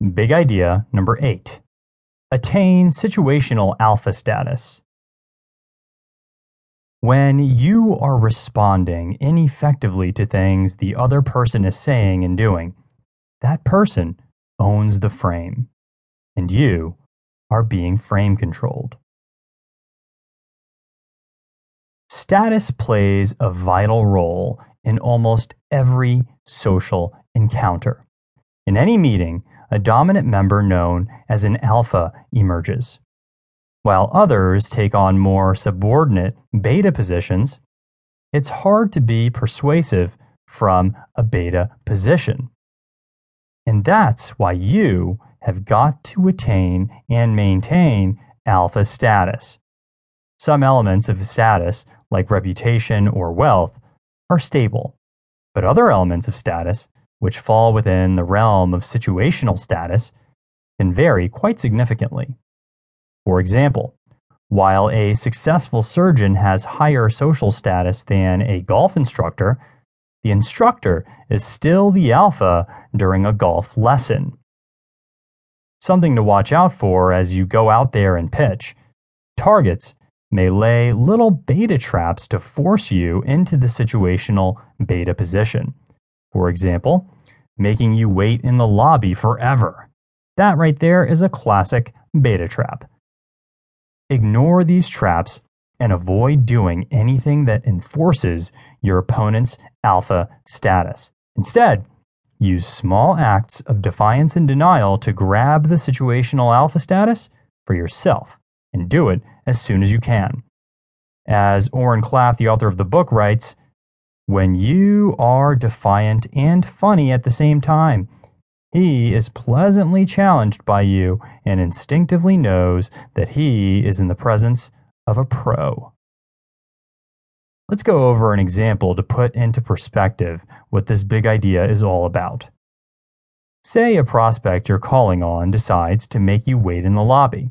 Big idea number eight attain situational alpha status. When you are responding ineffectively to things the other person is saying and doing, that person owns the frame, and you are being frame controlled. Status plays a vital role in almost every social encounter. In any meeting, a dominant member known as an alpha emerges, while others take on more subordinate beta positions. It's hard to be persuasive from a beta position. And that's why you have got to attain and maintain alpha status. Some elements of status, like reputation or wealth, are stable, but other elements of status, which fall within the realm of situational status, can vary quite significantly. For example, while a successful surgeon has higher social status than a golf instructor, the instructor is still the alpha during a golf lesson. Something to watch out for as you go out there and pitch. Targets may lay little beta traps to force you into the situational beta position. For example, making you wait in the lobby forever. That right there is a classic beta trap. Ignore these traps and avoid doing anything that enforces your opponent's alpha status. Instead, use small acts of defiance and denial to grab the situational alpha status for yourself and do it as soon as you can. As Oren Klaff, the author of the book, writes, when you are defiant and funny at the same time, he is pleasantly challenged by you and instinctively knows that he is in the presence of a pro. Let's go over an example to put into perspective what this big idea is all about. Say a prospect you're calling on decides to make you wait in the lobby.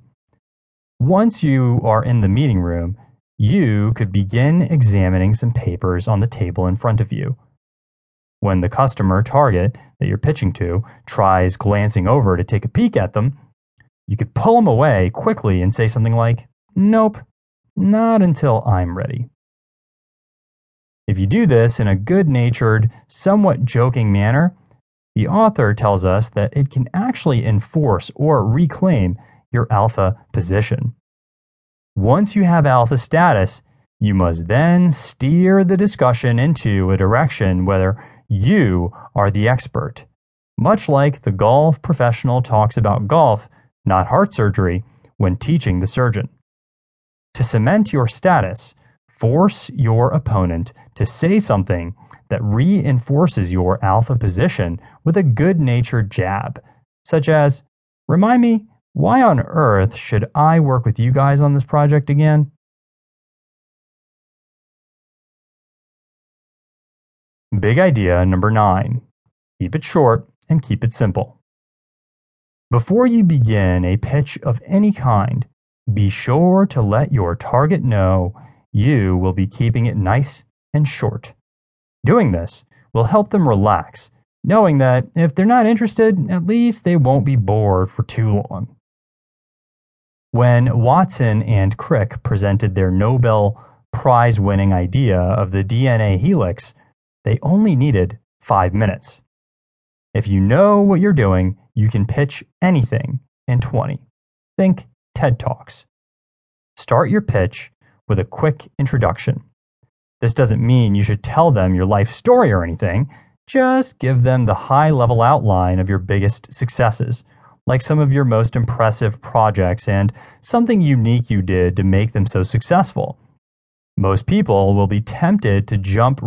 Once you are in the meeting room, you could begin examining some papers on the table in front of you. When the customer target that you're pitching to tries glancing over to take a peek at them, you could pull them away quickly and say something like, Nope, not until I'm ready. If you do this in a good natured, somewhat joking manner, the author tells us that it can actually enforce or reclaim your alpha position. Once you have alpha status, you must then steer the discussion into a direction whether you are the expert. Much like the golf professional talks about golf, not heart surgery, when teaching the surgeon. To cement your status, force your opponent to say something that reinforces your alpha position with a good natured jab, such as, Remind me why on earth should I work with you guys on this project again? Big idea number nine keep it short and keep it simple. Before you begin a pitch of any kind, be sure to let your target know you will be keeping it nice and short. Doing this will help them relax, knowing that if they're not interested, at least they won't be bored for too long. When Watson and Crick presented their Nobel Prize winning idea of the DNA helix, they only needed five minutes. If you know what you're doing, you can pitch anything in 20. Think TED Talks. Start your pitch with a quick introduction. This doesn't mean you should tell them your life story or anything, just give them the high level outline of your biggest successes like some of your most impressive projects and something unique you did to make them so successful. Most people will be tempted to jump